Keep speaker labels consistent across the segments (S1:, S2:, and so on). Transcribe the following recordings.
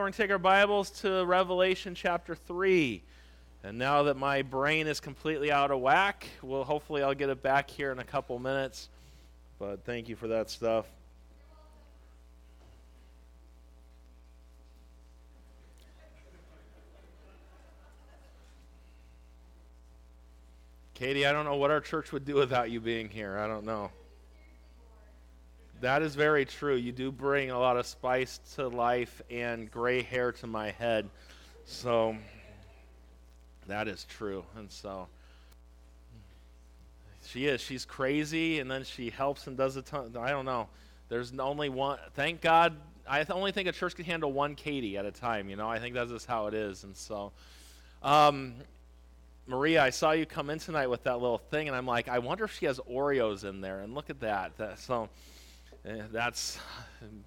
S1: We're going to take our Bibles to Revelation chapter 3. And now that my brain is completely out of whack, well, hopefully I'll get it back here in a couple minutes. But thank you for that stuff. Katie, I don't know what our church would do without you being here. I don't know. That is very true. You do bring a lot of spice to life and gray hair to my head. So that is true. And so she is. She's crazy, and then she helps and does a ton. I don't know. There's only one. Thank God. I only think a church can handle one Katie at a time. You know, I think that's just how it is. And so, um, Maria, I saw you come in tonight with that little thing, and I'm like, I wonder if she has Oreos in there. And look at that. that so Eh, that's,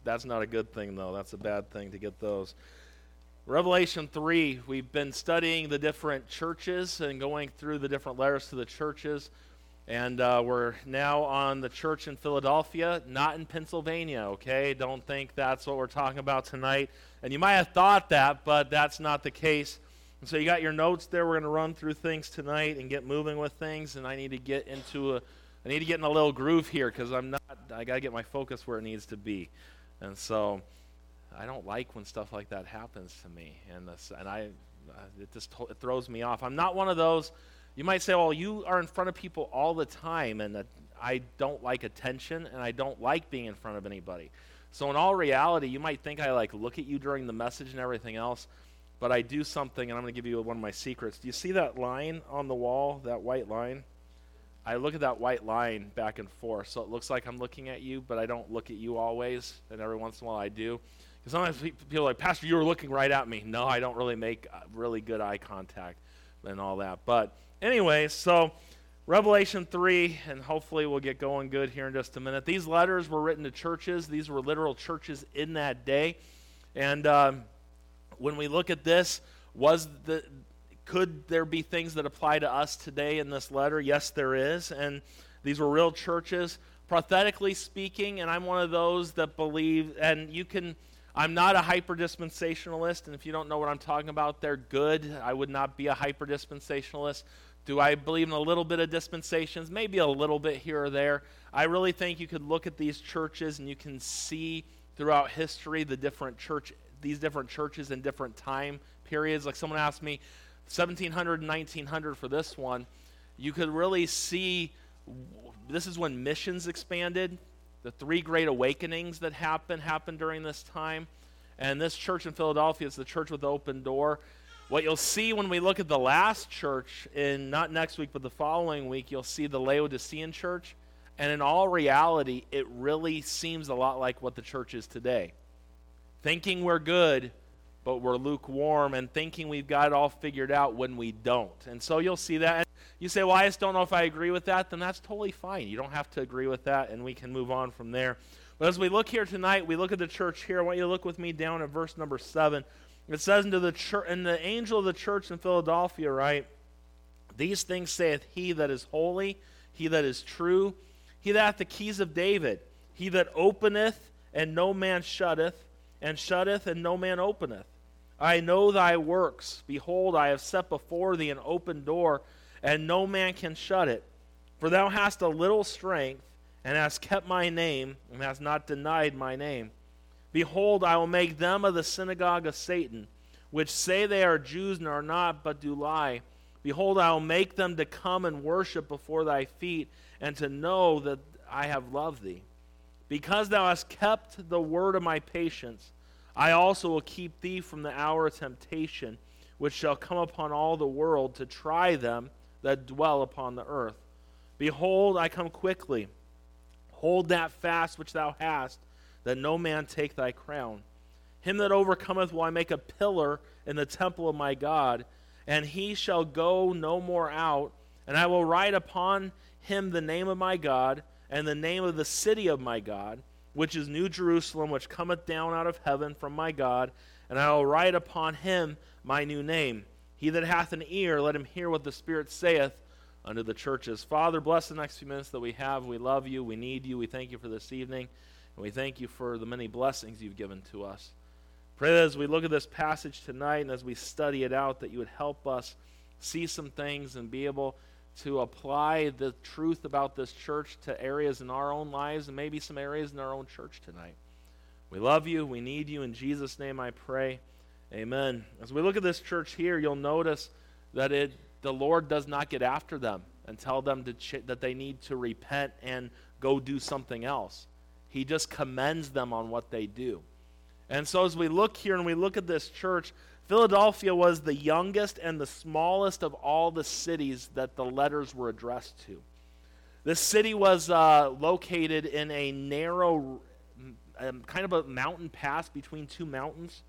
S1: that's not a good thing, though. That's a bad thing to get those. Revelation 3, we've been studying the different churches and going through the different letters to the churches. And uh, we're now on the church in Philadelphia, not in Pennsylvania, okay? Don't think that's what we're talking about tonight. And you might have thought that, but that's not the case. And so you got your notes there. We're going to run through things tonight and get moving with things. And I need to get into a I need to get in a little groove here because I'm not. I got to get my focus where it needs to be, and so I don't like when stuff like that happens to me, and this, and I, uh, it just it throws me off. I'm not one of those. You might say, "Well, you are in front of people all the time," and I don't like attention, and I don't like being in front of anybody. So in all reality, you might think I like look at you during the message and everything else, but I do something, and I'm going to give you one of my secrets. Do you see that line on the wall, that white line? I look at that white line back and forth, so it looks like I'm looking at you, but I don't look at you always, and every once in a while I do. Because sometimes people are like, Pastor, you were looking right at me. No, I don't really make uh, really good eye contact and all that. But anyway, so Revelation 3, and hopefully we'll get going good here in just a minute. These letters were written to churches, these were literal churches in that day. And um, when we look at this, was the could there be things that apply to us today in this letter? Yes, there is. And these were real churches. Prophetically speaking, and I'm one of those that believe, and you can, I'm not a hyper dispensationalist, and if you don't know what I'm talking about, they're good. I would not be a hyper dispensationalist. Do I believe in a little bit of dispensations? Maybe a little bit here or there. I really think you could look at these churches and you can see throughout history the different church, these different churches in different time periods. Like someone asked me, 1700 and 1900 for this one, you could really see this is when missions expanded. The three great awakenings that happened happened during this time. And this church in Philadelphia is the church with the open door. What you'll see when we look at the last church in not next week but the following week, you'll see the Laodicean church. And in all reality, it really seems a lot like what the church is today. Thinking we're good, but we're lukewarm and thinking we've got it all figured out when we don't. And so you'll see that. You say, well, I just don't know if I agree with that. Then that's totally fine. You don't have to agree with that, and we can move on from there. But as we look here tonight, we look at the church here. I want you to look with me down at verse number 7. It says, into the church, and the angel of the church in Philadelphia, right? These things saith he that is holy, he that is true, he that hath the keys of David, he that openeth, and no man shutteth, and shutteth, and no man openeth. I know thy works. Behold, I have set before thee an open door, and no man can shut it. For thou hast a little strength, and hast kept my name, and hast not denied my name. Behold, I will make them of the synagogue of Satan, which say they are Jews and are not, but do lie. Behold, I will make them to come and worship before thy feet, and to know that I have loved thee. Because thou hast kept the word of my patience, I also will keep thee from the hour of temptation, which shall come upon all the world to try them that dwell upon the earth. Behold, I come quickly. Hold that fast which thou hast, that no man take thy crown. Him that overcometh will I make a pillar in the temple of my God, and he shall go no more out. And I will write upon him the name of my God, and the name of the city of my God which is New Jerusalem, which cometh down out of heaven from my God, and I will write upon him my new name. He that hath an ear, let him hear what the Spirit saith unto the churches. Father, bless the next few minutes that we have. We love you. We need you. We thank you for this evening. And we thank you for the many blessings you've given to us. Pray that as we look at this passage tonight and as we study it out, that you would help us see some things and be able to apply the truth about this church to areas in our own lives and maybe some areas in our own church tonight. We love you. We need you. In Jesus' name I pray. Amen. As we look at this church here, you'll notice that it, the Lord does not get after them and tell them ch- that they need to repent and go do something else. He just commends them on what they do. And so as we look here and we look at this church, Philadelphia was the youngest and the smallest of all the cities that the letters were addressed to. This city was uh, located in a narrow, um, kind of a mountain pass between two mountains.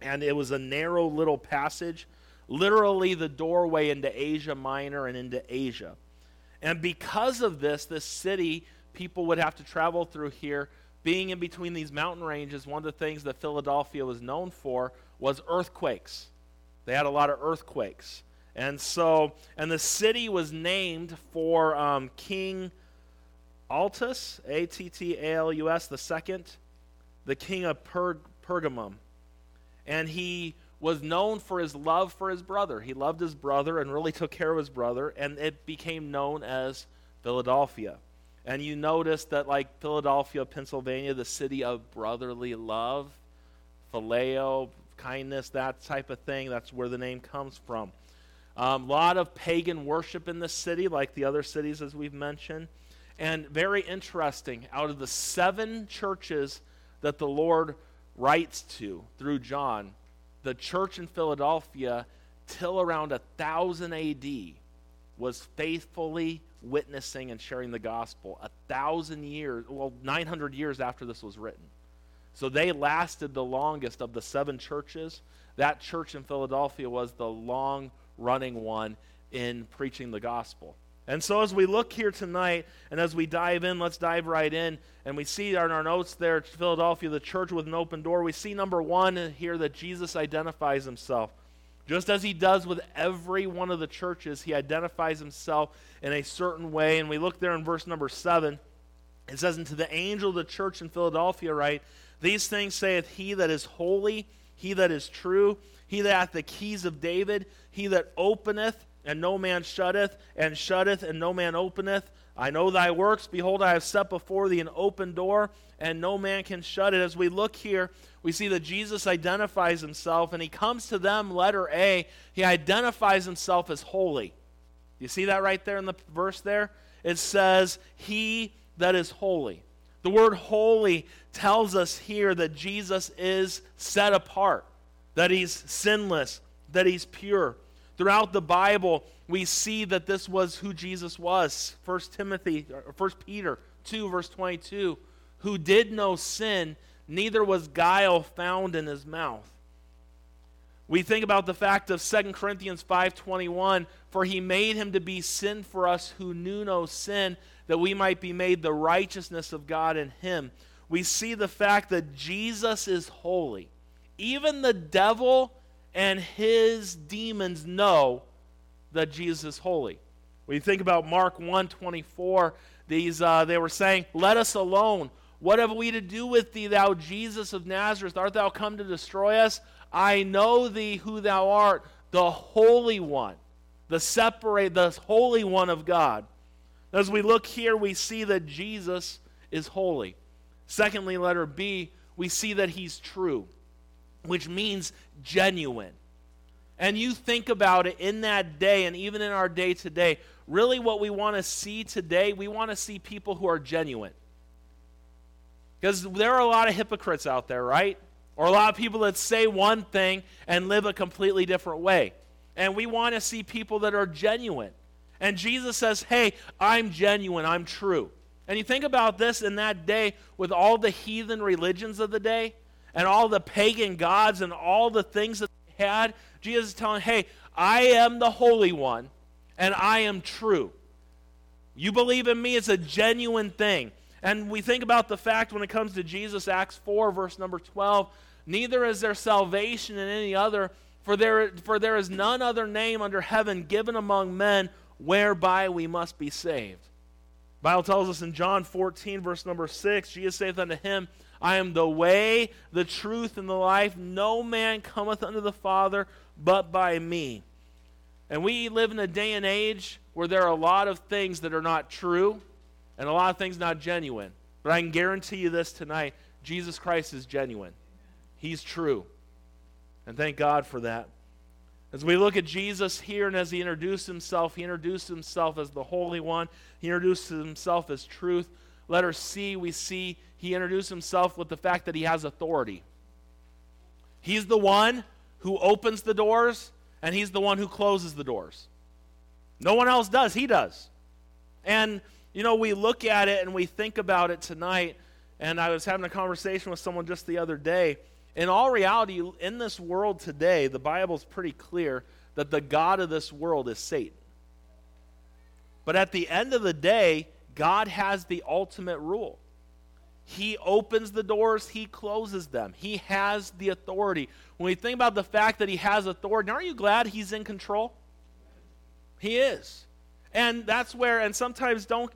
S1: And it was a narrow little passage, literally the doorway into Asia Minor and into Asia. And because of this, this city, people would have to travel through here. Being in between these mountain ranges, one of the things that Philadelphia was known for was earthquakes. They had a lot of earthquakes. And so, and the city was named for um, King Attalus, A T T A L U S, the second, the king of per- Pergamum. And he was known for his love for his brother. He loved his brother and really took care of his brother, and it became known as Philadelphia. And you notice that, like Philadelphia, Pennsylvania, the city of brotherly love, phileo, kindness, that type of thing. That's where the name comes from. A um, lot of pagan worship in this city, like the other cities as we've mentioned. And very interesting, out of the seven churches that the Lord writes to through John, the church in Philadelphia, till around 1000 AD, was faithfully witnessing and sharing the gospel. A thousand years, well, 900 years after this was written. So they lasted the longest of the seven churches. That church in Philadelphia was the long running one in preaching the gospel. And so, as we look here tonight and as we dive in, let's dive right in. And we see in our notes there, Philadelphia, the church with an open door. We see number one here that Jesus identifies himself. Just as he does with every one of the churches, he identifies himself in a certain way. And we look there in verse number seven. It says, And to the angel of the church in Philadelphia, right? These things saith he that is holy, he that is true, he that hath the keys of David, he that openeth, and no man shutteth, and shutteth, and no man openeth. I know thy works. Behold, I have set before thee an open door, and no man can shut it. As we look here, we see that Jesus identifies himself, and he comes to them, letter A. He identifies himself as holy. You see that right there in the verse there? It says, He that is holy. The word holy tells us here that Jesus is set apart, that he's sinless, that he's pure. Throughout the Bible, we see that this was who Jesus was. 1 Timothy, 1 Peter 2, verse 22, who did no sin, neither was guile found in his mouth. We think about the fact of 2 Corinthians 5:21, for he made him to be sin for us who knew no sin, that we might be made the righteousness of God in him. We see the fact that Jesus is holy. Even the devil and his demons know that Jesus is holy. When you think about Mark 1:24, these uh, they were saying, "Let us alone. What have we to do with thee, thou Jesus of Nazareth? Art thou come to destroy us? I know thee who thou art, the Holy One, the separate, the Holy One of God." As we look here, we see that Jesus is holy. Secondly, letter B, we see that he's true, which means genuine. And you think about it in that day and even in our day today, really what we want to see today, we want to see people who are genuine. Because there are a lot of hypocrites out there, right? Or a lot of people that say one thing and live a completely different way. And we want to see people that are genuine. And Jesus says, Hey, I'm genuine, I'm true. And you think about this in that day with all the heathen religions of the day and all the pagan gods and all the things that they had. Jesus is telling, Hey, I am the Holy One and I am true. You believe in me, it's a genuine thing. And we think about the fact when it comes to Jesus, Acts 4, verse number 12, neither is there salvation in any other, for there, for there is none other name under heaven given among men whereby we must be saved. Bible tells us in John 14, verse number 6, Jesus saith unto him, I am the way, the truth, and the life. No man cometh unto the Father but by me. And we live in a day and age where there are a lot of things that are not true and a lot of things not genuine. But I can guarantee you this tonight Jesus Christ is genuine, He's true. And thank God for that. As we look at Jesus here and as he introduced himself, he introduced himself as the Holy One, he introduced himself as truth. Letter C, we see he introduced himself with the fact that he has authority. He's the one who opens the doors, and he's the one who closes the doors. No one else does, he does. And, you know, we look at it and we think about it tonight. And I was having a conversation with someone just the other day in all reality, in this world today, the Bible's pretty clear that the God of this world is Satan. But at the end of the day, God has the ultimate rule. He opens the doors, He closes them. He has the authority. When we think about the fact that He has authority, aren't you glad He's in control? He is. And that's where, and sometimes don't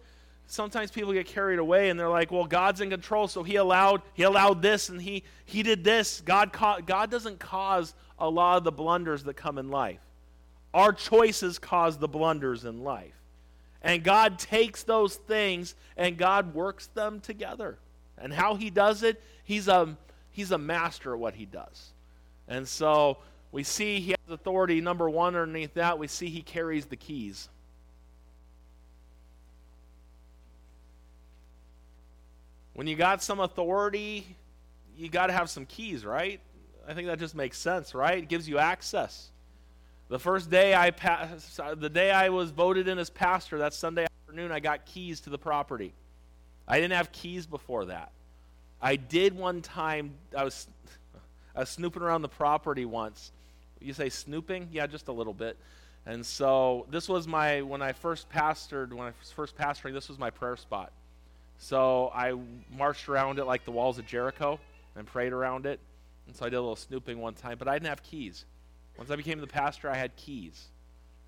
S1: sometimes people get carried away and they're like, well, God's in control, so he allowed he allowed this and he he did this. God ca- God doesn't cause a lot of the blunders that come in life. Our choices cause the blunders in life. And God takes those things and God works them together. And how he does it, he's a he's a master at what he does. And so we see he has authority number 1 underneath that, we see he carries the keys. When you got some authority, you got to have some keys, right? I think that just makes sense, right? It gives you access. The first day I passed, the day I was voted in as pastor, that Sunday afternoon, I got keys to the property. I didn't have keys before that. I did one time. I was, I was snooping around the property once. You say snooping? Yeah, just a little bit. And so this was my when I first pastored. When I was first pastoring, this was my prayer spot. So I marched around it like the walls of Jericho and prayed around it. And so I did a little snooping one time, but I didn't have keys. Once I became the pastor, I had keys.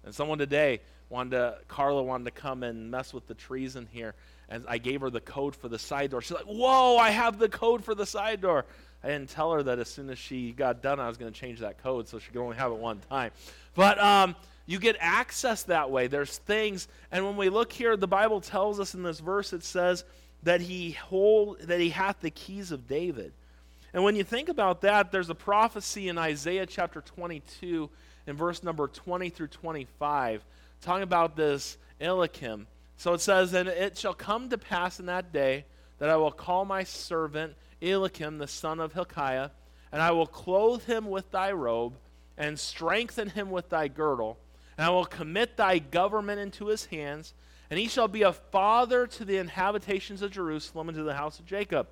S1: And someone today wanted to, Carla wanted to come and mess with the trees in here. And I gave her the code for the side door. She's like, Whoa, I have the code for the side door. I didn't tell her that as soon as she got done, I was going to change that code so she could only have it one time. But um, you get access that way. There's things, and when we look here, the Bible tells us in this verse, it says that he hold that he hath the keys of David. And when you think about that, there's a prophecy in Isaiah chapter 22 in verse number 20 through 25, talking about this Eliakim. So it says, And it shall come to pass in that day that I will call my servant Eliakim, the son of Hilkiah, and I will clothe him with thy robe, and strengthen him with thy girdle, and I will commit thy government into his hands, and he shall be a father to the inhabitations of Jerusalem and to the house of Jacob.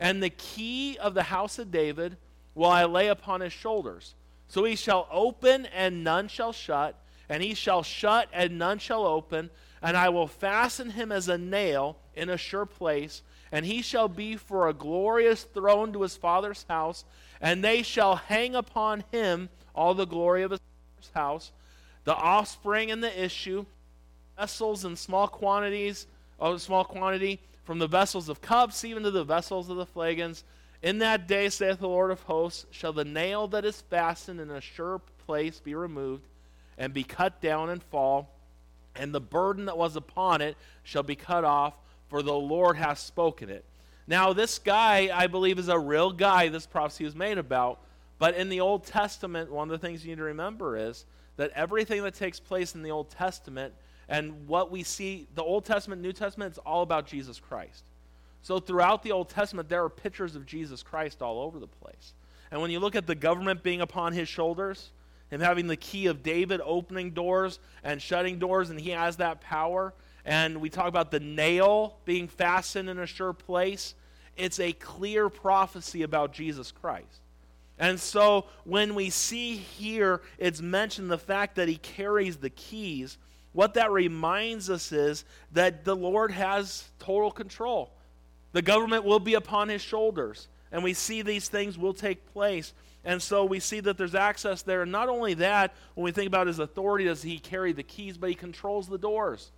S1: And the key of the house of David will I lay upon his shoulders. So he shall open, and none shall shut, and he shall shut, and none shall open. And I will fasten him as a nail in a sure place, and he shall be for a glorious throne to his father's house, and they shall hang upon him all the glory of his house the offspring and the issue, vessels in small quantities, oh, small quantity, from the vessels of cups even to the vessels of the flagons. In that day, saith the Lord of hosts, shall the nail that is fastened in a sure place be removed, and be cut down and fall, and the burden that was upon it shall be cut off, for the Lord hath spoken it. Now, this guy, I believe, is a real guy this prophecy was made about. But in the Old Testament, one of the things you need to remember is that everything that takes place in the Old Testament and what we see, the Old Testament, New Testament, it's all about Jesus Christ. So throughout the Old Testament, there are pictures of Jesus Christ all over the place. And when you look at the government being upon his shoulders, him having the key of David opening doors and shutting doors, and he has that power. And we talk about the nail being fastened in a sure place. It's a clear prophecy about Jesus Christ. And so when we see here, it's mentioned the fact that he carries the keys. What that reminds us is that the Lord has total control. The government will be upon his shoulders. And we see these things will take place. And so we see that there's access there. And not only that, when we think about his authority, does he carry the keys, but he controls the doors.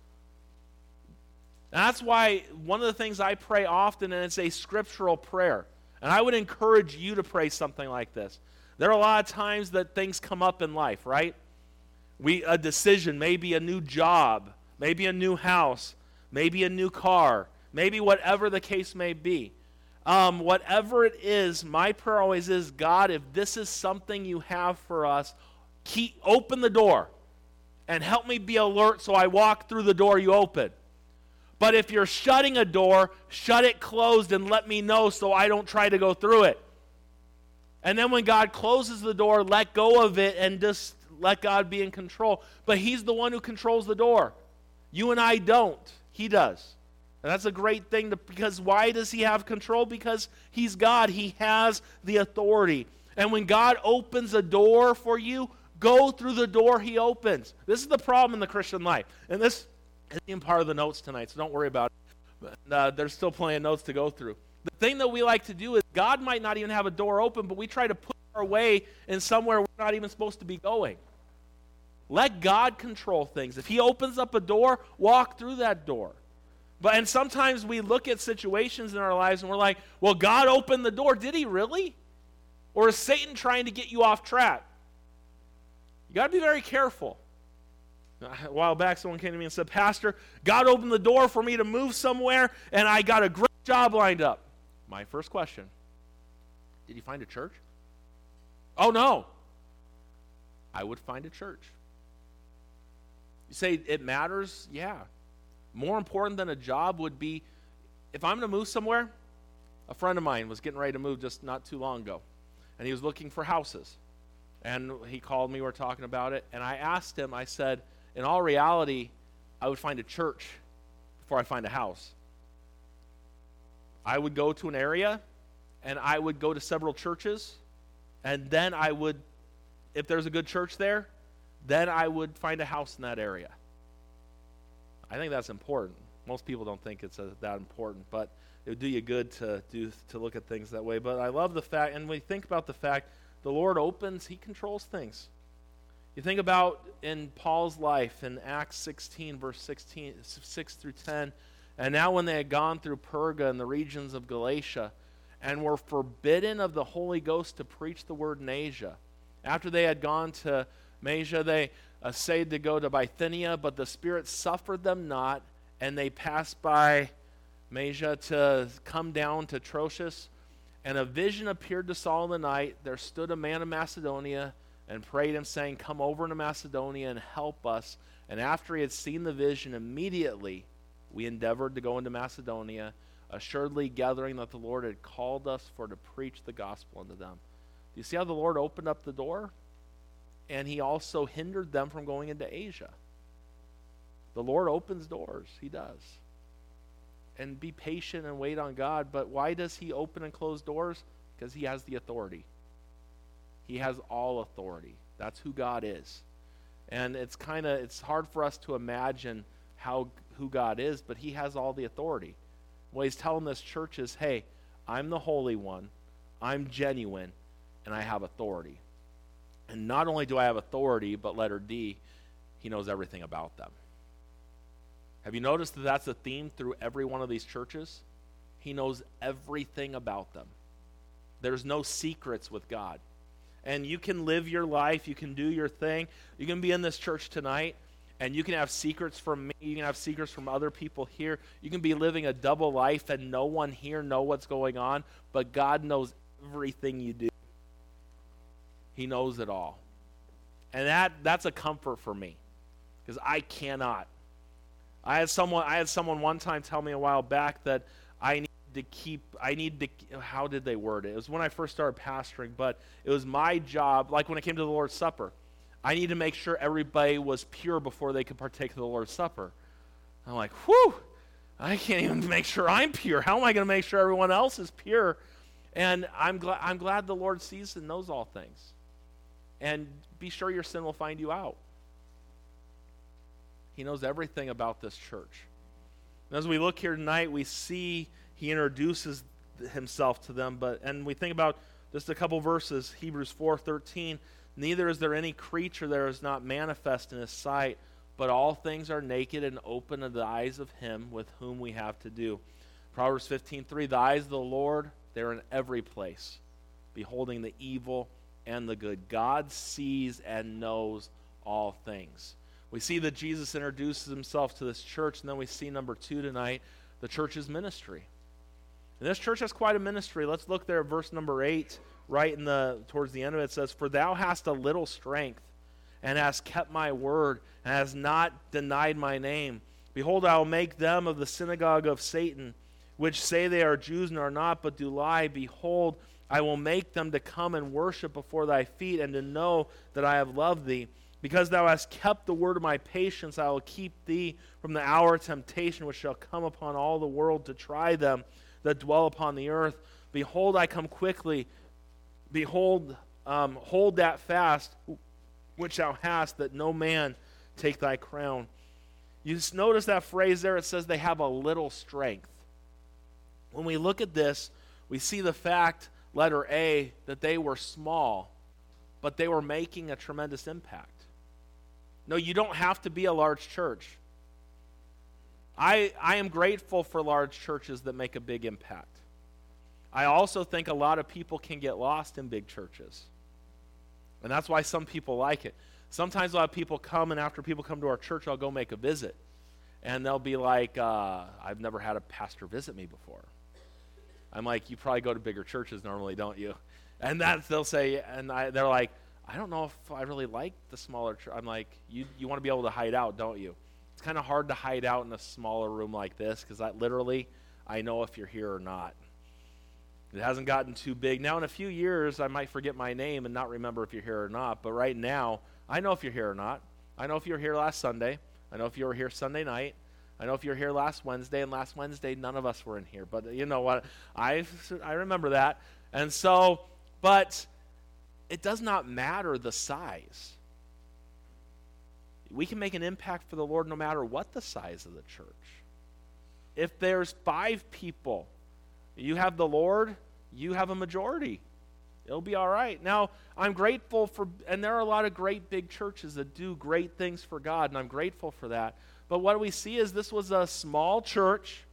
S1: And that's why one of the things I pray often, and it's a scriptural prayer And I would encourage you to pray something like this. There are a lot of times that things come up in life, right? We a decision, maybe a new job, maybe a new house, maybe a new car, maybe whatever the case may be. Um, whatever it is, my prayer always is, God, if this is something you have for us, keep open the door and help me be alert so I walk through the door you open. But if you're shutting a door, shut it closed and let me know so I don't try to go through it. And then when God closes the door, let go of it and just let God be in control. But He's the one who controls the door. You and I don't. He does. And that's a great thing to, because why does He have control? Because He's God. He has the authority. And when God opens a door for you, go through the door He opens. This is the problem in the Christian life. And this isn't part of the notes tonight, so don't worry about it. Uh, there's still plenty of notes to go through. The thing that we like to do is God might not even have a door open, but we try to put our way in somewhere we're not even supposed to be going. Let God control things. If He opens up a door, walk through that door. But and sometimes we look at situations in our lives and we're like, well, God opened the door. Did He really? Or is Satan trying to get you off track? You got to be very careful. A while back, someone came to me and said, Pastor, God opened the door for me to move somewhere, and I got a great job lined up. My first question Did you find a church? Oh, no. I would find a church. You say it matters? Yeah. More important than a job would be if I'm going to move somewhere, a friend of mine was getting ready to move just not too long ago, and he was looking for houses. And he called me, we were talking about it, and I asked him, I said, in all reality, I would find a church before I find a house. I would go to an area and I would go to several churches, and then I would, if there's a good church there, then I would find a house in that area. I think that's important. Most people don't think it's a, that important, but it would do you good to do to look at things that way. But I love the fact, and we think about the fact, the Lord opens, He controls things. You think about in Paul's life in Acts 16, verse 16, 6 through 10, and now when they had gone through Perga and the regions of Galatia, and were forbidden of the Holy Ghost to preach the word in Asia. After they had gone to Asia, they essayed to go to Bithynia, but the Spirit suffered them not, and they passed by Asia to come down to Troas. And a vision appeared to Saul in the night. There stood a man of Macedonia and prayed him, saying, Come over into Macedonia and help us. And after he had seen the vision, immediately we endeavored to go into Macedonia, assuredly gathering that the Lord had called us for to preach the gospel unto them. Do you see how the Lord opened up the door? and he also hindered them from going into Asia. The Lord opens doors, he does. And be patient and wait on God. But why does he open and close doors? Because he has the authority. He has all authority. That's who God is. And it's kind of it's hard for us to imagine how who God is, but he has all the authority. What he's telling this church is, "Hey, I'm the holy one. I'm genuine, and I have authority." And not only do I have authority, but letter D, he knows everything about them. Have you noticed that that's a theme through every one of these churches? He knows everything about them. There's no secrets with God. And you can live your life, you can do your thing. You can be in this church tonight, and you can have secrets from me, you can have secrets from other people here. You can be living a double life, and no one here know what's going on, but God knows everything you do. He knows it all. And that that's a comfort for me because I cannot. I had someone I had someone one time tell me a while back that I need to keep I need to how did they word it? It was when I first started pastoring, but it was my job like when it came to the Lord's Supper. I need to make sure everybody was pure before they could partake of the Lord's Supper. I'm like, whew, I can't even make sure I'm pure. How am I going to make sure everyone else is pure? And I'm glad I'm glad the Lord sees and knows all things and be sure your sin will find you out. He knows everything about this church. And as we look here tonight, we see he introduces himself to them, but and we think about just a couple verses, Hebrews 4:13, neither is there any creature that is not manifest in his sight, but all things are naked and open to the eyes of him with whom we have to do. Proverbs 15:3, the eyes of the Lord They're in every place, beholding the evil and the good. God sees and knows all things. We see that Jesus introduces himself to this church, and then we see number two tonight the church's ministry. And this church has quite a ministry. Let's look there verse number eight, right in the towards the end of it. It says, For thou hast a little strength, and hast kept my word, and hast not denied my name. Behold, I will make them of the synagogue of Satan, which say they are Jews and are not, but do lie. Behold, I will make them to come and worship before thy feet, and to know that I have loved thee. Because thou hast kept the word of my patience, I will keep thee from the hour of temptation which shall come upon all the world to try them that dwell upon the earth. Behold, I come quickly. Behold, um, hold that fast which thou hast, that no man take thy crown. You just notice that phrase there, it says they have a little strength. When we look at this, we see the fact, letter A, that they were small, but they were making a tremendous impact. No, you don't have to be a large church. I, I am grateful for large churches that make a big impact. I also think a lot of people can get lost in big churches. And that's why some people like it. Sometimes a lot of people come, and after people come to our church, I'll go make a visit. And they'll be like, uh, I've never had a pastor visit me before. I'm like, you probably go to bigger churches normally, don't you? And that they'll say, and I, they're like, I don't know if I really like the smaller church. I'm like, you, you want to be able to hide out, don't you? It's kind of hard to hide out in a smaller room like this because I literally, I know if you're here or not. It hasn't gotten too big. Now, in a few years, I might forget my name and not remember if you're here or not. But right now, I know if you're here or not. I know if you were here last Sunday. I know if you were here Sunday night. I know if you were here last Wednesday, and last Wednesday, none of us were in here. But uh, you know what? I, I remember that. And so, but it does not matter the size. We can make an impact for the Lord no matter what the size of the church. If there's five people, you have the Lord, you have a majority. It'll be all right. Now, I'm grateful for, and there are a lot of great big churches that do great things for God, and I'm grateful for that. But what we see is this was a small church.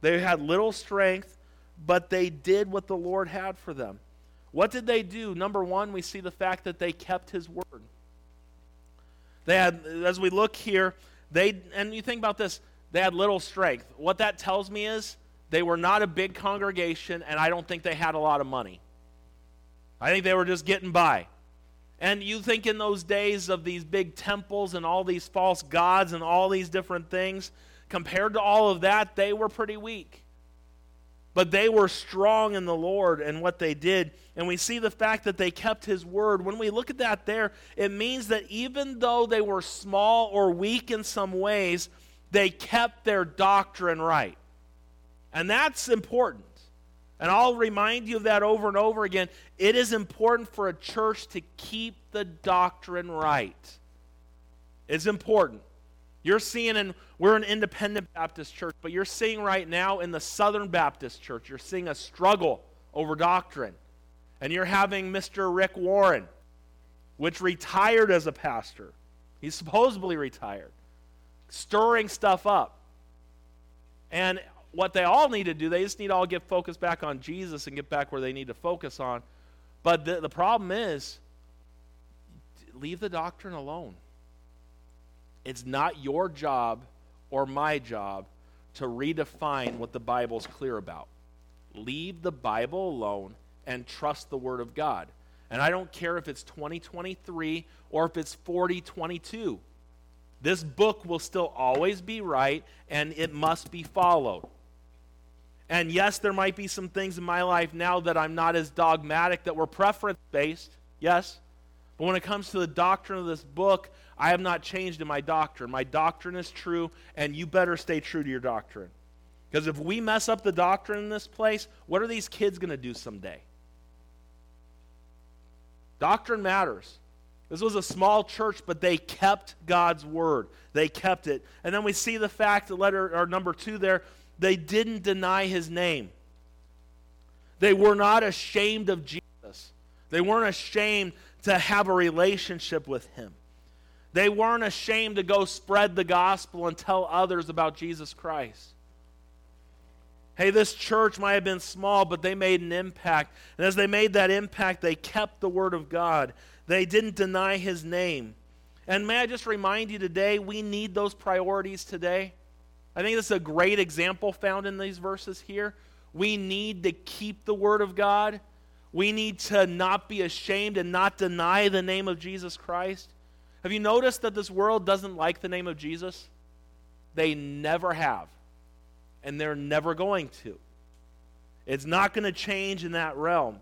S1: They had little strength, but they did what the Lord had for them. What did they do? Number one, we see the fact that they kept his word. They had, as we look here, they, and you think about this, they had little strength. What that tells me is they were not a big congregation, and I don't think they had a lot of money. I think they were just getting by. And you think in those days of these big temples and all these false gods and all these different things, compared to all of that, they were pretty weak. But they were strong in the Lord and what they did. And we see the fact that they kept his word. When we look at that there, it means that even though they were small or weak in some ways, they kept their doctrine right. And that's important. And I'll remind you of that over and over again. It is important for a church to keep the doctrine right. It's important. You're seeing, and we're an independent Baptist church, but you're seeing right now in the Southern Baptist church, you're seeing a struggle over doctrine. And you're having Mr. Rick Warren, which retired as a pastor. He's supposedly retired, stirring stuff up. And what they all need to do, they just need to all get focused back on Jesus and get back where they need to focus on. But the, the problem is, leave the doctrine alone. It's not your job or my job to redefine what the Bible's clear about. Leave the Bible alone and trust the Word of God. And I don't care if it's 2023 or if it's 4022. This book will still always be right and it must be followed. And yes, there might be some things in my life now that I'm not as dogmatic, that were preference based. Yes. But when it comes to the doctrine of this book, I have not changed in my doctrine. My doctrine is true, and you better stay true to your doctrine. Because if we mess up the doctrine in this place, what are these kids going to do someday? Doctrine matters. This was a small church, but they kept God's word. They kept it. And then we see the fact, letter or number two there, they didn't deny his name. They were not ashamed of Jesus. They weren't ashamed to have a relationship with him. They weren't ashamed to go spread the gospel and tell others about Jesus Christ. Hey, this church might have been small, but they made an impact. And as they made that impact, they kept the word of God. They didn't deny his name. And may I just remind you today, we need those priorities today. I think this is a great example found in these verses here. We need to keep the word of God. We need to not be ashamed and not deny the name of Jesus Christ. Have you noticed that this world doesn't like the name of Jesus? They never have, and they're never going to. It's not going to change in that realm.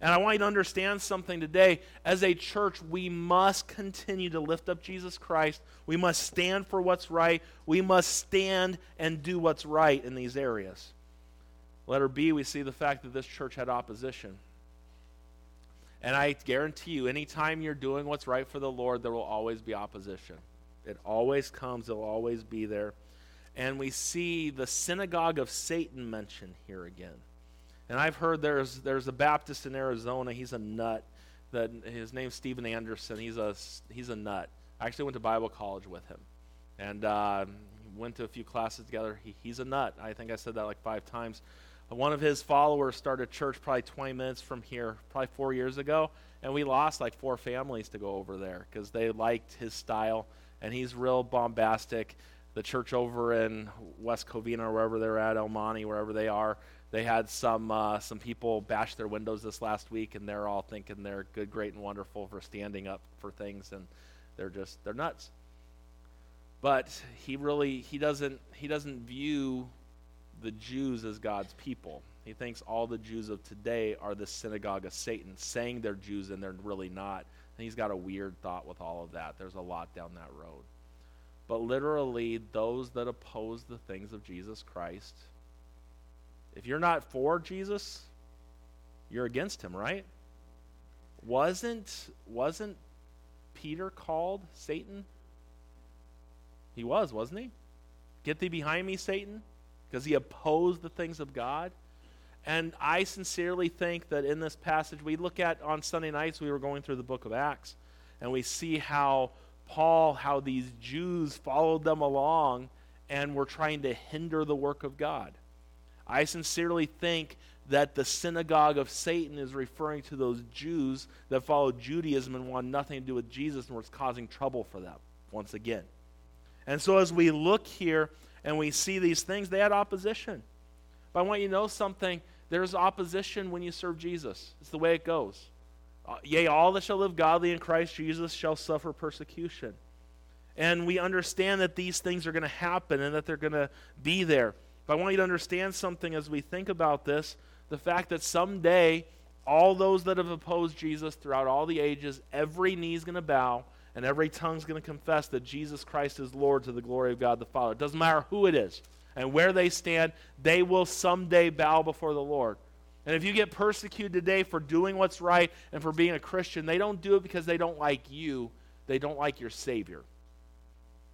S1: And I want you to understand something today. As a church, we must continue to lift up Jesus Christ. We must stand for what's right. We must stand and do what's right in these areas. Letter B, we see the fact that this church had opposition. And I guarantee you, anytime you're doing what's right for the Lord, there will always be opposition. It always comes, it'll always be there. And we see the synagogue of Satan mentioned here again. And I've heard there's, there's a Baptist in Arizona, he's a nut. That his name's Steven Anderson. He's a, he's a nut. I actually went to Bible college with him. And uh, went to a few classes together. He, he's a nut. I think I said that like five times. One of his followers started church probably 20 minutes from here, probably four years ago, and we lost like four families to go over there because they liked his style, and he's real bombastic. The church over in West Covina or wherever they're at, El Monte, wherever they are, they had some uh, some people bash their windows this last week, and they're all thinking they're good, great, and wonderful for standing up for things, and they're just they're nuts. But he really he doesn't he doesn't view the Jews as God's people. He thinks all the Jews of today are the synagogue of Satan, saying they're Jews and they're really not. And he's got a weird thought with all of that. There's a lot down that road. But literally, those that oppose the things of Jesus Christ, if you're not for Jesus, you're against him, right? Wasn't wasn't Peter called Satan? He was, wasn't he? Get thee behind me, Satan because he opposed the things of God. And I sincerely think that in this passage, we look at on Sunday nights, we were going through the book of Acts, and we see how Paul, how these Jews followed them along and were trying to hinder the work of God. I sincerely think that the synagogue of Satan is referring to those Jews that followed Judaism and wanted nothing to do with Jesus and was causing trouble for them once again. And so as we look here and we see these things, they had opposition. But I want you to know something. There's opposition when you serve Jesus. It's the way it goes. Uh, yea, all that shall live godly in Christ Jesus shall suffer persecution. And we understand that these things are going to happen and that they're going to be there. But I want you to understand something as we think about this the fact that someday all those that have opposed Jesus throughout all the ages, every knee is going to bow and every tongue's going to confess that Jesus Christ is Lord to the glory of God the Father. It doesn't matter who it is and where they stand, they will someday bow before the Lord. And if you get persecuted today for doing what's right and for being a Christian, they don't do it because they don't like you, they don't like your Savior.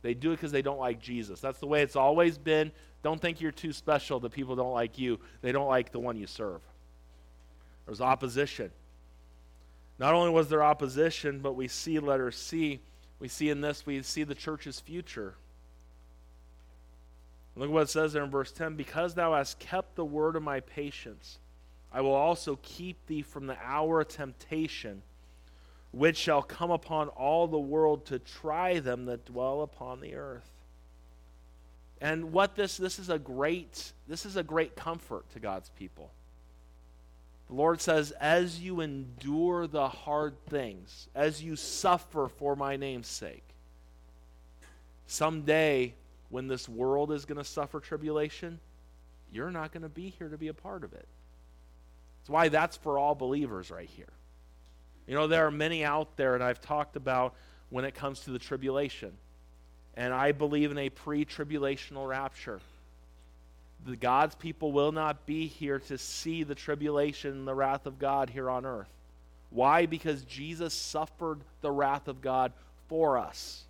S1: They do it because they don't like Jesus. That's the way it's always been. Don't think you're too special that people don't like you. They don't like the one you serve. There's opposition. Not only was there opposition, but we see letter C, we see in this, we see the church's future. Look what it says there in verse 10 Because thou hast kept the word of my patience, I will also keep thee from the hour of temptation, which shall come upon all the world to try them that dwell upon the earth. And what this this is a great this is a great comfort to God's people. The Lord says, as you endure the hard things, as you suffer for my name's sake, someday when this world is going to suffer tribulation, you're not going to be here to be a part of it. That's why that's for all believers right here. You know, there are many out there, and I've talked about when it comes to the tribulation. And I believe in a pre tribulational rapture the God's people will not be here to see the tribulation and the wrath of God here on earth. Why? Because Jesus suffered the wrath of God for us.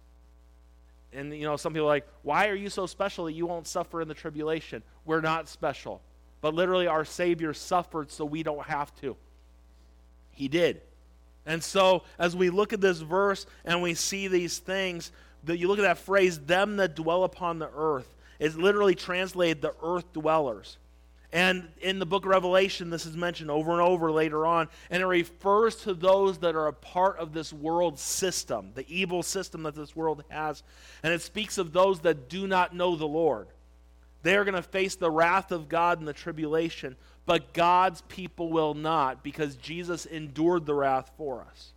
S1: And you know, some people are like, why are you so special that you won't suffer in the tribulation? We're not special. But literally, our Savior suffered so we don't have to. He did. And so, as we look at this verse and we see these things, that you look at that phrase, them that dwell upon the earth, is literally translated the earth dwellers. And in the book of Revelation, this is mentioned over and over later on, and it refers to those that are a part of this world system, the evil system that this world has. And it speaks of those that do not know the Lord. They are going to face the wrath of God in the tribulation, but God's people will not because Jesus endured the wrath for us.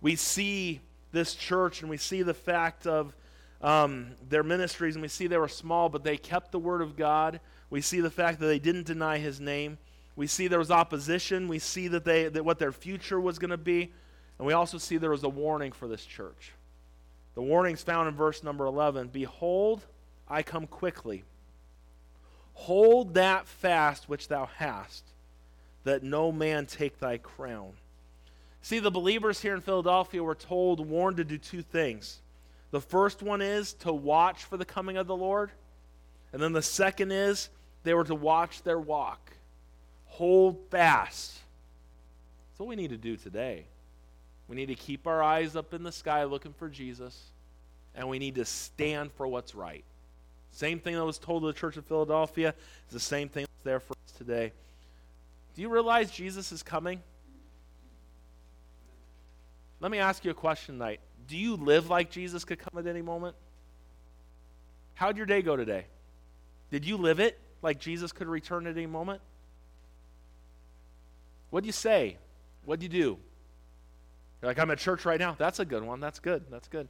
S1: We see this church and we see the fact of um, their ministries and we see they were small, but they kept the word of God we see the fact that they didn't deny his name. We see there was opposition. We see that, they, that what their future was going to be. And we also see there was a warning for this church. The warning's found in verse number 11 Behold, I come quickly. Hold that fast which thou hast, that no man take thy crown. See, the believers here in Philadelphia were told, warned to do two things. The first one is to watch for the coming of the Lord. And then the second is they were to watch their walk, hold fast. That's what we need to do today. We need to keep our eyes up in the sky looking for Jesus, and we need to stand for what's right. Same thing that was told to the church of Philadelphia is the same thing that's there for us today. Do you realize Jesus is coming? Let me ask you a question tonight. Do you live like Jesus could come at any moment? How'd your day go today? Did you live it? like Jesus could return at any moment? What'd you say? What'd you do? You're like, I'm at church right now. That's a good one. That's good. That's good.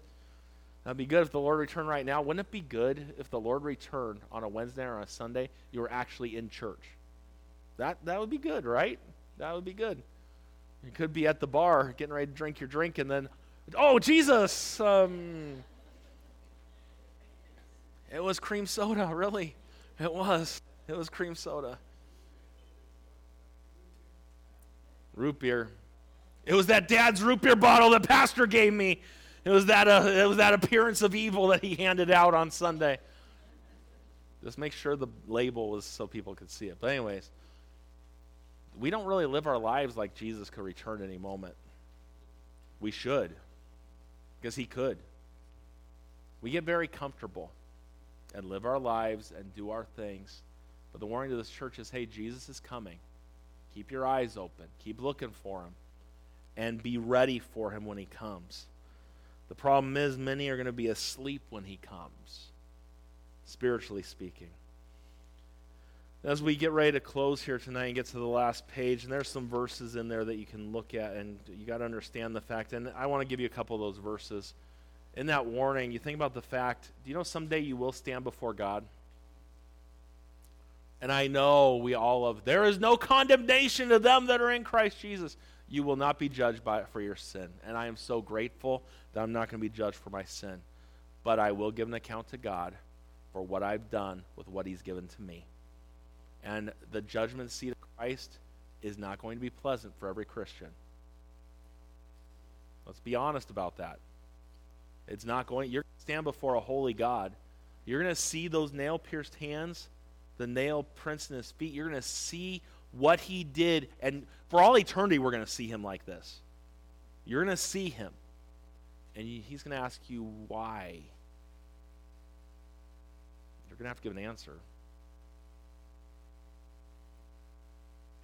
S1: That'd be good if the Lord returned right now. Wouldn't it be good if the Lord returned on a Wednesday or on a Sunday, you were actually in church? That that would be good, right? That would be good. You could be at the bar getting ready to drink your drink, and then, oh Jesus, um, it was cream soda, really. It was. It was cream soda. Root beer. It was that dad's root beer bottle that pastor gave me. It was that uh, it was that appearance of evil that he handed out on Sunday. Just make sure the label was so people could see it. But anyways, we don't really live our lives like Jesus could return any moment. We should. Because he could. We get very comfortable and live our lives and do our things. But the warning to this church is hey, Jesus is coming. Keep your eyes open, keep looking for him, and be ready for him when he comes. The problem is, many are going to be asleep when he comes, spiritually speaking. As we get ready to close here tonight and get to the last page, and there's some verses in there that you can look at, and you got to understand the fact. And I want to give you a couple of those verses in that warning, you think about the fact do you know someday you will stand before God? And I know we all of there is no condemnation to them that are in Christ Jesus. You will not be judged by it for your sin. And I am so grateful that I'm not going to be judged for my sin. But I will give an account to God for what I've done with what He's given to me. And the judgment seat of Christ is not going to be pleasant for every Christian. Let's be honest about that. It's not going, you're going to stand before a holy God. You're going to see those nail pierced hands, the nail prints in his feet. You're going to see what he did. And for all eternity, we're going to see him like this. You're going to see him. And he's going to ask you why. You're going to have to give an answer.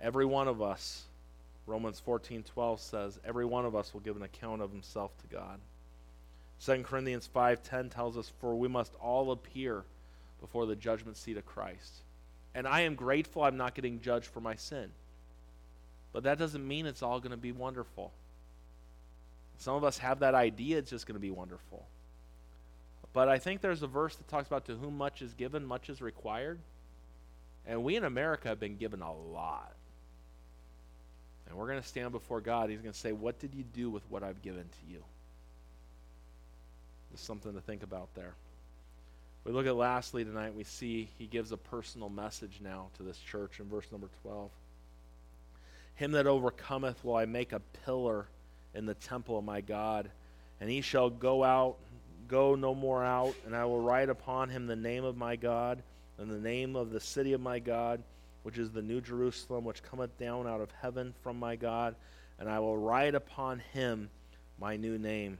S1: Every one of us, Romans 14 12 says, every one of us will give an account of himself to God. 2 Corinthians 5:10 tells us for we must all appear before the judgment seat of Christ. And I am grateful I'm not getting judged for my sin. But that doesn't mean it's all going to be wonderful. Some of us have that idea it's just going to be wonderful. But I think there's a verse that talks about to whom much is given, much is required. And we in America have been given a lot. And we're going to stand before God. He's going to say, What did you do with what I've given to you? Just something to think about there. We look at lastly tonight, we see he gives a personal message now to this church in verse number 12. Him that overcometh will I make a pillar in the temple of my God, and he shall go out, go no more out, and I will write upon him the name of my God, and the name of the city of my God, which is the new Jerusalem, which cometh down out of heaven from my God, and I will write upon him my new name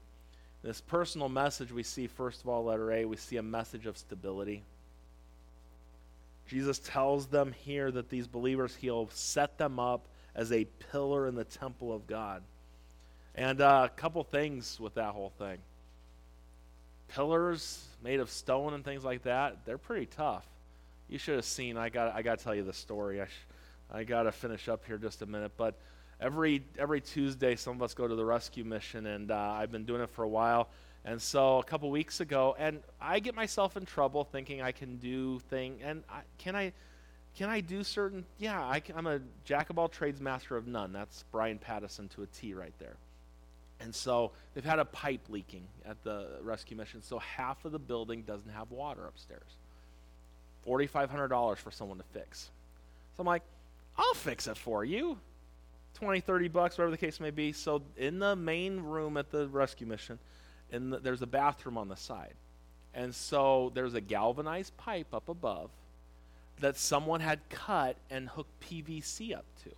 S1: this personal message, we see, first of all, letter A, we see a message of stability. Jesus tells them here that these believers, he'll set them up as a pillar in the temple of God. And uh, a couple things with that whole thing. Pillars made of stone and things like that, they're pretty tough. You should have seen, I got I got to tell you the story. I, sh- I got to finish up here just a minute. But every, every Tuesday, some of us go to the rescue mission, and uh, I've been doing it for a while. And so a couple weeks ago, and I get myself in trouble thinking I can do thing, and I, can I can I do certain? Yeah, I am a jack of all trades, master of none. That's Brian Pattison to a T right there. And so they've had a pipe leaking at the rescue mission, so half of the building doesn't have water upstairs. $4,500 for someone to fix. So I'm like, I'll fix it for you. 20, 30 bucks, whatever the case may be. So in the main room at the rescue mission, the, there's a bathroom on the side. And so there's a galvanized pipe up above that someone had cut and hooked PVC up to.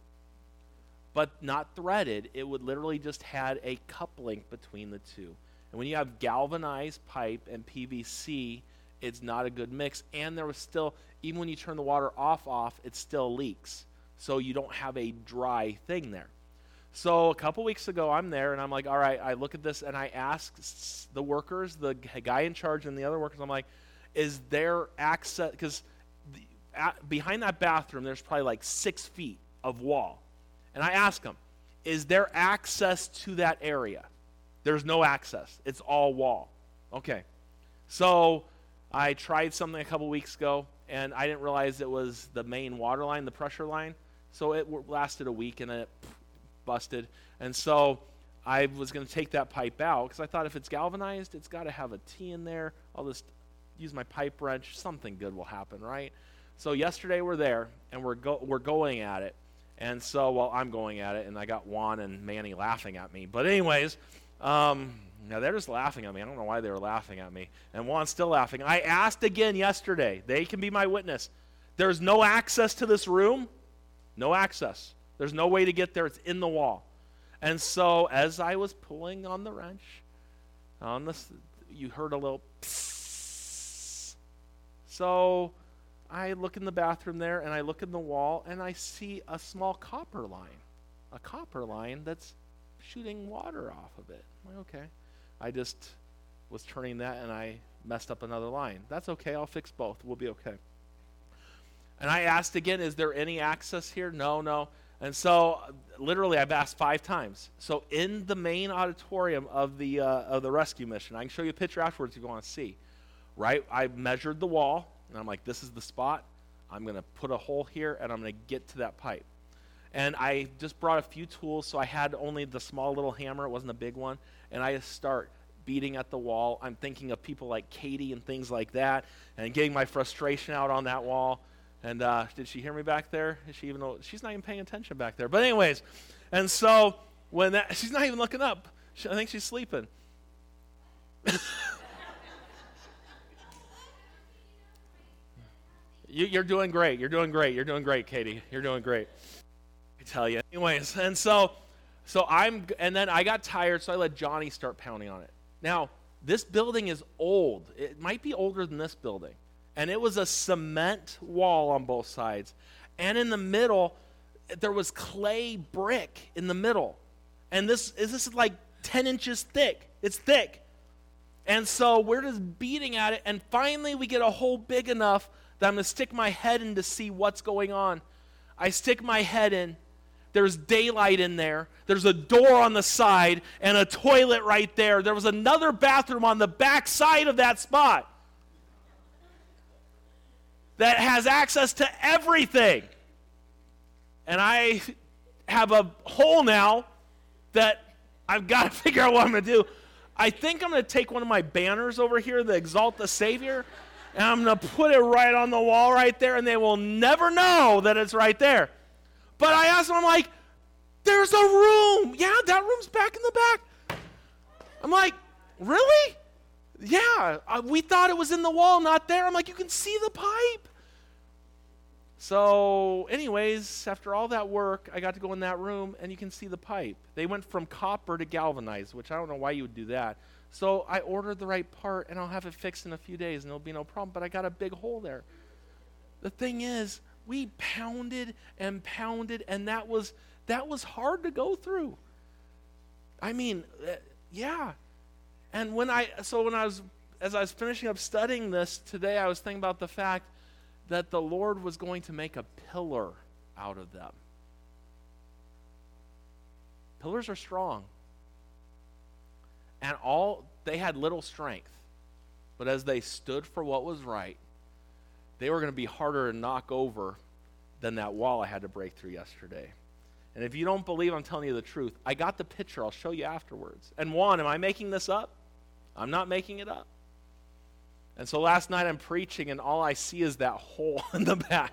S1: But not threaded, it would literally just had a coupling between the two. And when you have galvanized pipe and PVC, it's not a good mix. And there was still, even when you turn the water off, off, it still leaks. So you don't have a dry thing there. So a couple weeks ago, I'm there and I'm like, all right, I look at this and I ask the workers, the guy in charge and the other workers, I'm like, is there access? Because behind that bathroom, there's probably like six feet of wall. And I ask them, is there access to that area? There's no access, it's all wall. Okay. So I tried something a couple weeks ago, and I didn't realize it was the main water line, the pressure line. So it lasted a week and it busted. And so I was going to take that pipe out because I thought if it's galvanized, it's got to have a T in there. I'll just use my pipe wrench. Something good will happen, right? So yesterday we're there and we're go- we're going at it. And so, well, I'm going at it, and I got Juan and Manny laughing at me. But anyways, um, now they're just laughing at me. I don't know why they were laughing at me. And Juan's still laughing. I asked again yesterday. They can be my witness. There's no access to this room. No access. There's no way to get there. It's in the wall. And so, as I was pulling on the wrench, on this, you heard a little. Psss. So I look in the bathroom there and I look in the wall and I see a small copper line. A copper line that's shooting water off of it. Like, okay. I just was turning that and I messed up another line. That's okay. I'll fix both. We'll be okay. And I asked again, is there any access here? No, no. And so, literally, I've asked five times. So, in the main auditorium of the uh, of the rescue mission, I can show you a picture afterwards if you want to see. Right, I measured the wall. And I'm like, this is the spot. I'm going to put a hole here and I'm going to get to that pipe. And I just brought a few tools, so I had only the small little hammer, it wasn't a big one. And I just start beating at the wall. I'm thinking of people like Katie and things like that, and getting my frustration out on that wall. And uh, did she hear me back there? Is she even? She's not even paying attention back there. But anyways, and so when that, she's not even looking up. She, I think she's sleeping. You, are doing great. You're doing great. You're doing great, Katie. You're doing great. I tell you. Anyways, and so, so I'm, and then I got tired, so I let Johnny start pounding on it. Now, this building is old. It might be older than this building, and it was a cement wall on both sides, and in the middle, there was clay brick in the middle, and this is this is like 10 inches thick. It's thick. And so we're just beating at it, and finally we get a hole big enough that I'm to stick my head in to see what's going on. I stick my head in. There's daylight in there. There's a door on the side and a toilet right there. There was another bathroom on the back side of that spot that has access to everything. And I have a hole now that I've got to figure out what I'm going to do. I think I'm going to take one of my banners over here, the Exalt the Savior, and I'm going to put it right on the wall right there, and they will never know that it's right there. But I asked them, I'm like, there's a room. Yeah, that room's back in the back. I'm like, really? Yeah, uh, we thought it was in the wall, not there. I'm like, you can see the pipe. So, anyways, after all that work, I got to go in that room and you can see the pipe. They went from copper to galvanized, which I don't know why you would do that. So I ordered the right part and I'll have it fixed in a few days and it'll be no problem. But I got a big hole there. the thing is, we pounded and pounded, and that was that was hard to go through. I mean, uh, yeah. And when I so when I was as I was finishing up studying this today, I was thinking about the fact that the Lord was going to make a pillar out of them. Pillars are strong. And all they had little strength. But as they stood for what was right, they were going to be harder to knock over than that wall I had to break through yesterday. And if you don't believe I'm telling you the truth, I got the picture. I'll show you afterwards. And Juan, am I making this up? I'm not making it up. And so last night I'm preaching, and all I see is that hole in the back.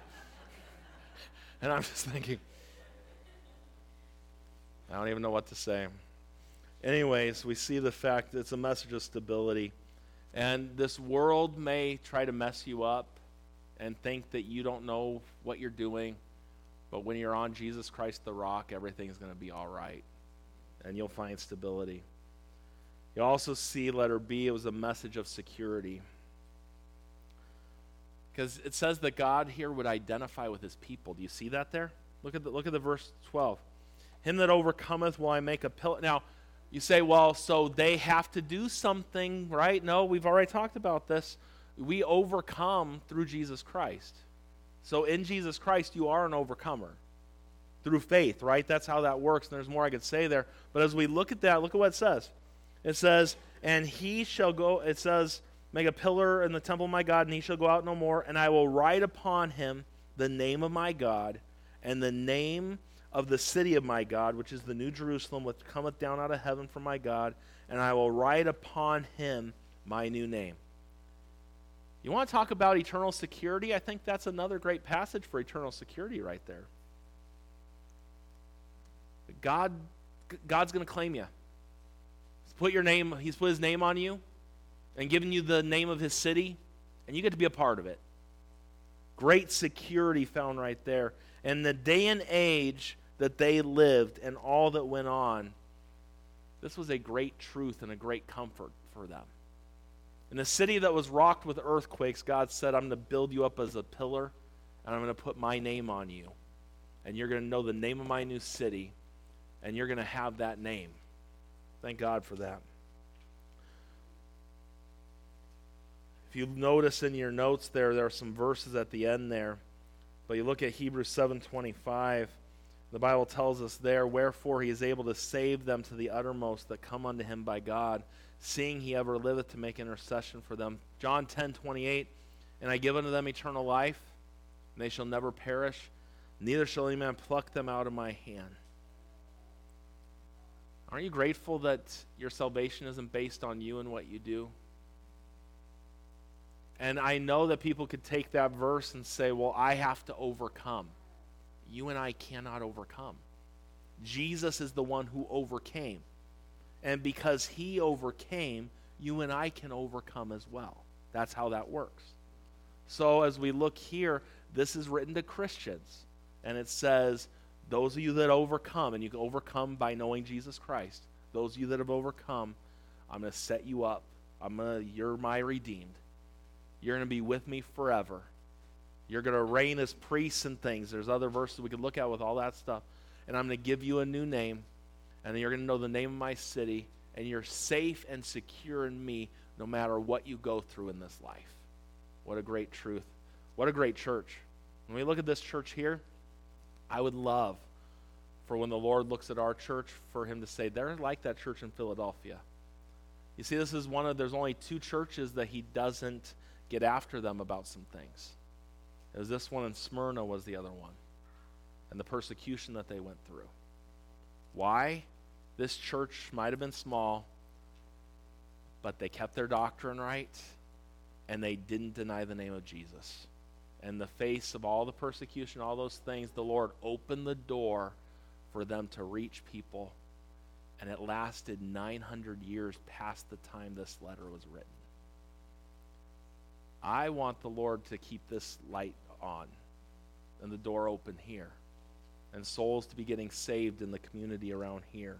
S1: And I'm just thinking, I don't even know what to say. Anyways, we see the fact that it's a message of stability. And this world may try to mess you up and think that you don't know what you're doing. But when you're on Jesus Christ the rock, everything's going to be all right. And you'll find stability. You also see letter B, it was a message of security. Because it says that God here would identify with his people. Do you see that there? Look at the, look at the verse 12. Him that overcometh will I make a pillar. Now, you say, well, so they have to do something, right? No, we've already talked about this. We overcome through Jesus Christ. So in Jesus Christ, you are an overcomer through faith, right? That's how that works. And there's more I could say there. But as we look at that, look at what it says. It says, and he shall go, it says, make a pillar in the temple of my God, and he shall go out no more, and I will write upon him the name of my God and the name of the city of my God, which is the New Jerusalem, which cometh down out of heaven from my God, and I will write upon him my new name. You want to talk about eternal security? I think that's another great passage for eternal security right there. God, God's going to claim you. He's put your name, he's put his name on you and given you the name of his city, and you get to be a part of it. Great security found right there. And the day and age that they lived and all that went on, this was a great truth and a great comfort for them. In a city that was rocked with earthquakes, God said, I'm going to build you up as a pillar, and I'm going to put my name on you. And you're going to know the name of my new city, and you're going to have that name. Thank God for that. If you notice in your notes there, there are some verses at the end there. But you look at Hebrews 7:25, the Bible tells us there, wherefore he is able to save them to the uttermost that come unto him by God seeing he ever liveth to make intercession for them. John 10 28, and I give unto them eternal life, and they shall never perish, neither shall any man pluck them out of my hand. Aren't you grateful that your salvation isn't based on you and what you do? And I know that people could take that verse and say, well, I have to overcome. You and I cannot overcome. Jesus is the one who overcame. And because he overcame, you and I can overcome as well. That's how that works. So as we look here, this is written to Christians. And it says, those of you that overcome, and you can overcome by knowing Jesus Christ, those of you that have overcome, I'm going to set you up. I'm gonna, you're my redeemed. You're going to be with me forever. You're going to reign as priests and things. There's other verses we could look at with all that stuff. And I'm going to give you a new name and you're going to know the name of my city, and you're safe and secure in me no matter what you go through in this life. What a great truth. What a great church. When we look at this church here, I would love for when the Lord looks at our church for him to say, they're like that church in Philadelphia. You see, this is one of, there's only two churches that he doesn't get after them about some things. As this one in Smyrna was the other one, and the persecution that they went through. Why? This church might have been small, but they kept their doctrine right and they didn't deny the name of Jesus. In the face of all the persecution, all those things, the Lord opened the door for them to reach people. And it lasted 900 years past the time this letter was written. I want the Lord to keep this light on and the door open here and souls to be getting saved in the community around here.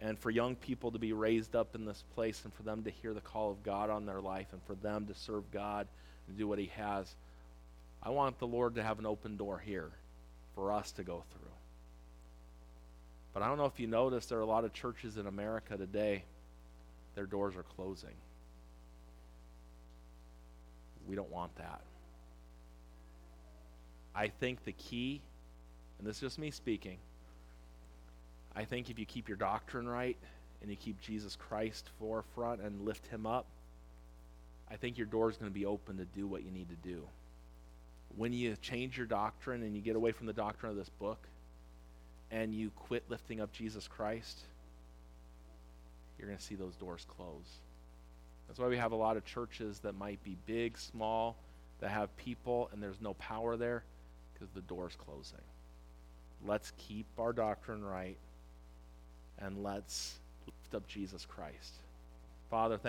S1: And for young people to be raised up in this place and for them to hear the call of God on their life and for them to serve God and do what He has. I want the Lord to have an open door here for us to go through. But I don't know if you noticed, there are a lot of churches in America today, their doors are closing. We don't want that. I think the key, and this is just me speaking, I think if you keep your doctrine right and you keep Jesus Christ forefront and lift him up, I think your door is going to be open to do what you need to do. When you change your doctrine and you get away from the doctrine of this book and you quit lifting up Jesus Christ, you're going to see those doors close. That's why we have a lot of churches that might be big, small, that have people and there's no power there because the door's closing. Let's keep our doctrine right and let's lift up Jesus Christ. Father,